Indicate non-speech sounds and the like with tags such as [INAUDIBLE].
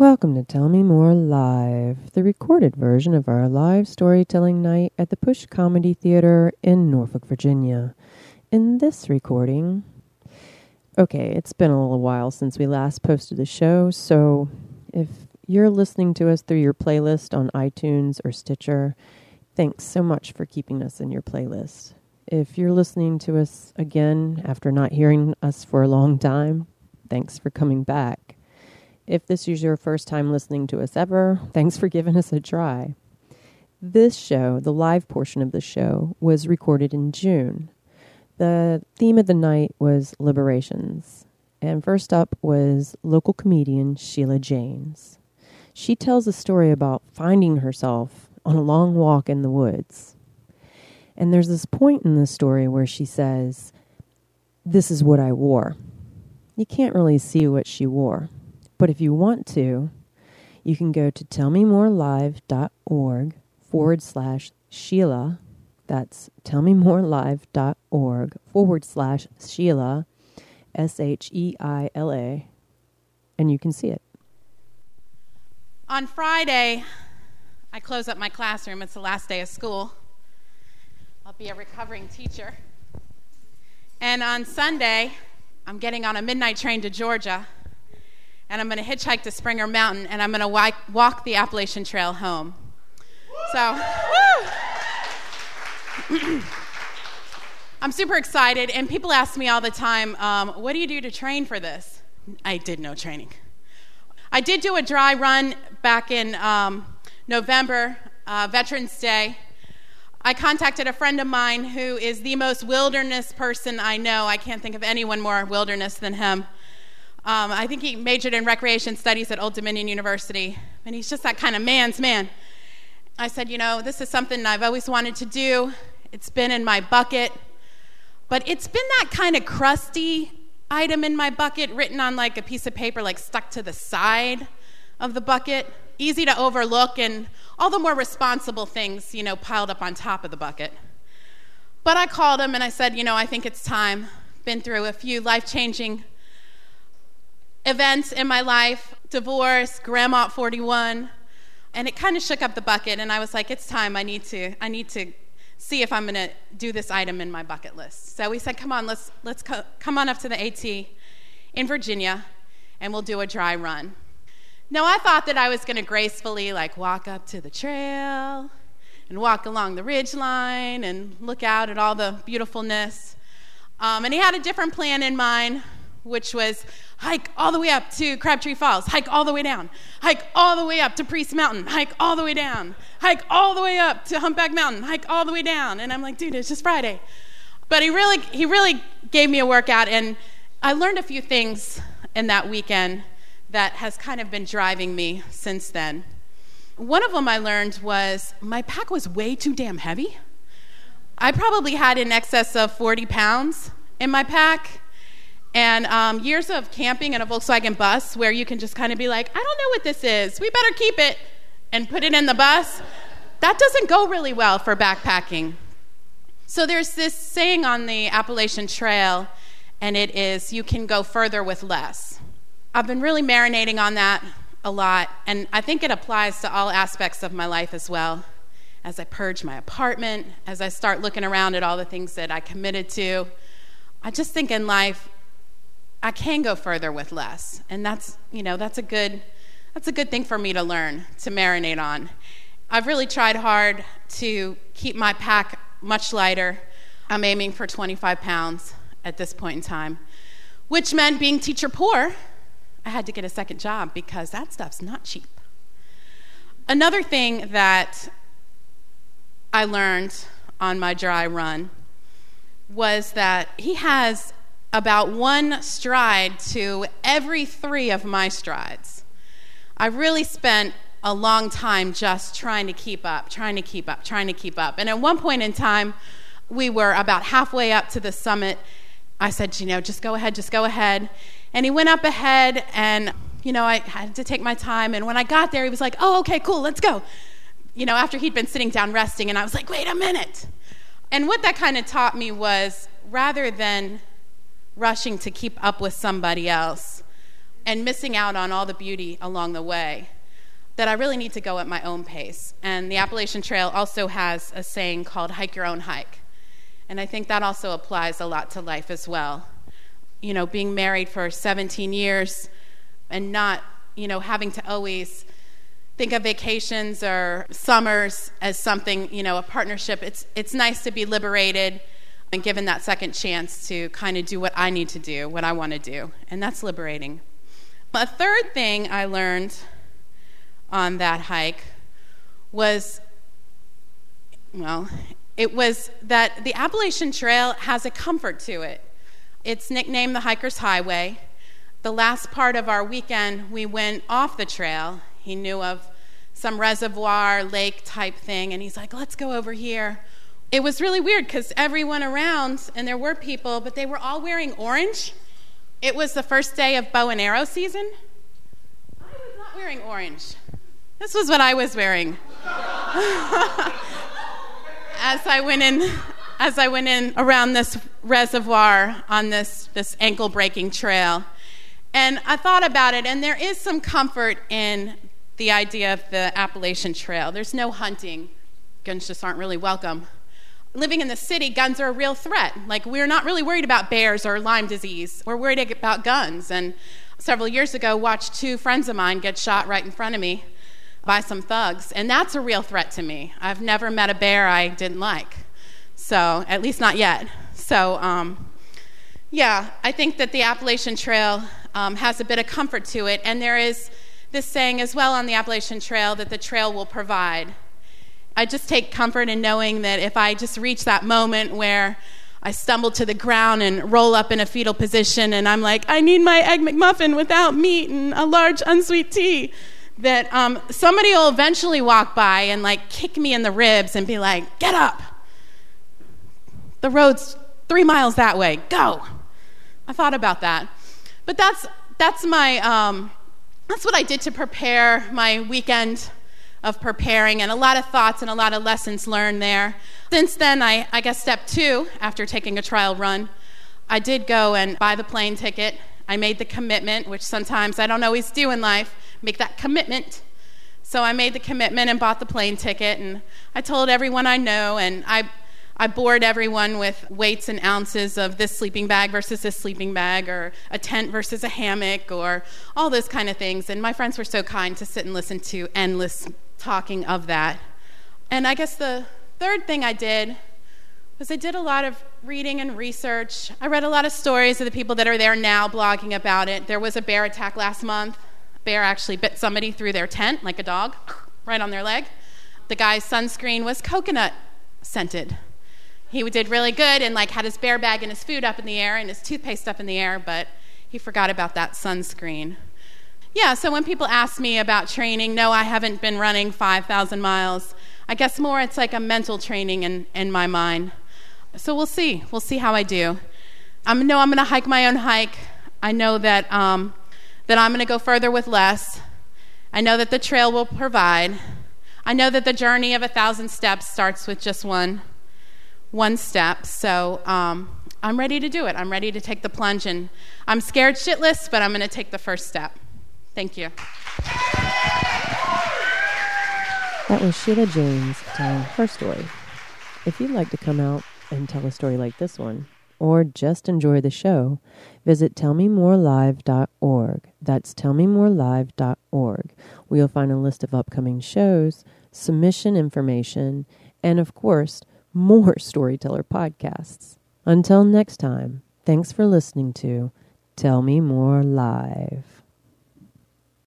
Welcome to Tell Me More Live, the recorded version of our live storytelling night at the Push Comedy Theater in Norfolk, Virginia. In this recording, okay, it's been a little while since we last posted the show, so if you're listening to us through your playlist on iTunes or Stitcher, thanks so much for keeping us in your playlist. If you're listening to us again after not hearing us for a long time, thanks for coming back. If this is your first time listening to us ever, thanks for giving us a try. This show, the live portion of the show, was recorded in June. The theme of the night was liberations. And first up was local comedian Sheila Janes. She tells a story about finding herself on a long walk in the woods. And there's this point in the story where she says, This is what I wore. You can't really see what she wore but if you want to, you can go to tellmemorelive.org forward slash Sheila. That's tellmemorelive.org forward slash Sheila, S H E I L A, and you can see it. On Friday, I close up my classroom. It's the last day of school. I'll be a recovering teacher. And on Sunday, I'm getting on a midnight train to Georgia and I'm going to hitchhike to Springer Mountain, and I'm going to walk the Appalachian Trail home. So, [CLEARS THROAT] I'm super excited, and people ask me all the time, um, what do you do to train for this? I did no training. I did do a dry run back in um, November, uh, Veterans Day. I contacted a friend of mine who is the most wilderness person I know. I can't think of anyone more wilderness than him. Um, I think he majored in recreation studies at Old Dominion University, and he's just that kind of man's man. I said, You know, this is something I've always wanted to do. It's been in my bucket, but it's been that kind of crusty item in my bucket written on like a piece of paper, like stuck to the side of the bucket, easy to overlook, and all the more responsible things, you know, piled up on top of the bucket. But I called him and I said, You know, I think it's time. Been through a few life changing events in my life divorce, grandma at 41. And it kind of shook up the bucket, and I was like, it's time. I need to, I need to see if I'm going to do this item in my bucket list. So we said, come on, let's, let's co- come on up to the AT in Virginia, and we'll do a dry run. Now, I thought that I was going to gracefully, like, walk up to the trail and walk along the ridge line and look out at all the beautifulness. Um, and he had a different plan in mind, which was hike all the way up to Crabtree Falls, hike all the way down, hike all the way up to Priest Mountain, hike all the way down, hike all the way up to Humpback Mountain, hike all the way down. And I'm like, dude, it's just Friday. But he really, he really gave me a workout, and I learned a few things in that weekend that has kind of been driving me since then. One of them I learned was my pack was way too damn heavy. I probably had in excess of 40 pounds in my pack and um, years of camping in a Volkswagen bus where you can just kind of be like, I don't know what this is. We better keep it and put it in the bus. That doesn't go really well for backpacking. So there's this saying on the Appalachian Trail, and it is, you can go further with less. I've been really marinating on that a lot, and I think it applies to all aspects of my life as well. As I purge my apartment, as I start looking around at all the things that I committed to, I just think in life, I can go further with less. And that's, you know, that's a good that's a good thing for me to learn, to marinate on. I've really tried hard to keep my pack much lighter. I'm aiming for 25 pounds at this point in time, which meant being teacher poor, I had to get a second job because that stuff's not cheap. Another thing that I learned on my dry run was that he has about one stride to every three of my strides. I really spent a long time just trying to keep up, trying to keep up, trying to keep up. And at one point in time, we were about halfway up to the summit. I said, you know, just go ahead, just go ahead. And he went up ahead, and, you know, I had to take my time. And when I got there, he was like, oh, okay, cool, let's go. You know, after he'd been sitting down resting, and I was like, wait a minute. And what that kind of taught me was rather than rushing to keep up with somebody else and missing out on all the beauty along the way that I really need to go at my own pace. And the Appalachian Trail also has a saying called hike your own hike. And I think that also applies a lot to life as well. You know, being married for 17 years and not, you know, having to always think of vacations or summers as something, you know, a partnership. It's, it's nice to be liberated and given that second chance to kind of do what I need to do, what I want to do. And that's liberating. A third thing I learned on that hike was, well, it was that the Appalachian Trail has a comfort to it. It's nicknamed the Hiker's Highway. The last part of our weekend, we went off the trail. He knew of some reservoir, lake type thing, and he's like, let's go over here. It was really weird because everyone around, and there were people, but they were all wearing orange. It was the first day of bow and arrow season. I was not wearing orange. This was what I was wearing. [LAUGHS] as I went in as I went in around this reservoir on this, this ankle breaking trail. And I thought about it, and there is some comfort in the idea of the Appalachian Trail. There's no hunting, guns just aren't really welcome. Living in the city, guns are a real threat. Like, we're not really worried about bears or Lyme disease, we're worried about guns. And several years ago, watched two friends of mine get shot right in front of me by some thugs, and that's a real threat to me. I've never met a bear I didn't like, so at least not yet. So, um, yeah, I think that the Appalachian Trail um, has a bit of comfort to it, and there is this saying as well on the Appalachian Trail that the trail will provide. I just take comfort in knowing that if I just reach that moment where I stumble to the ground and roll up in a fetal position, and I'm like, I need my Egg McMuffin without meat and a large unsweet tea that um, somebody will eventually walk by and like kick me in the ribs and be like, get up. The road's three miles that way. Go. I thought about that. But that's, that's my, um, that's what I did to prepare my weekend of preparing and a lot of thoughts and a lot of lessons learned there. Since then, I, I guess step two, after taking a trial run, I did go and buy the plane ticket. I made the commitment, which sometimes I don't always do in life make that commitment. So I made the commitment and bought the plane ticket, and I told everyone I know, and I, I bored everyone with weights and ounces of this sleeping bag versus this sleeping bag, or a tent versus a hammock, or all those kind of things. And my friends were so kind to sit and listen to endless talking of that. And I guess the third thing I did was I did a lot of reading and research. I read a lot of stories of the people that are there now blogging about it. There was a bear attack last month A bear actually bit somebody through their tent, like a dog, [LAUGHS] right on their leg. The guy's sunscreen was coconut scented. He did really good and like had his bear bag and his food up in the air and his toothpaste up in the air, but he forgot about that sunscreen. Yeah, so when people ask me about training, no, I haven't been running 5,000 miles. I guess more it's like a mental training in, in my mind. So we'll see. We'll see how I do. I know I'm going to hike my own hike. I know that um, that I'm going to go further with less. I know that the trail will provide. I know that the journey of a thousand steps starts with just one, one step. So um, I'm ready to do it. I'm ready to take the plunge, and I'm scared shitless, but I'm going to take the first step. Thank you. That was Sheila James telling her story. If you'd like to come out and tell a story like this one, or just enjoy the show, visit tellmemorelive.org. That's tellmemorelive.org, where you'll find a list of upcoming shows, submission information, and of course, more [LAUGHS] storyteller podcasts. Until next time, thanks for listening to Tell Me More Live.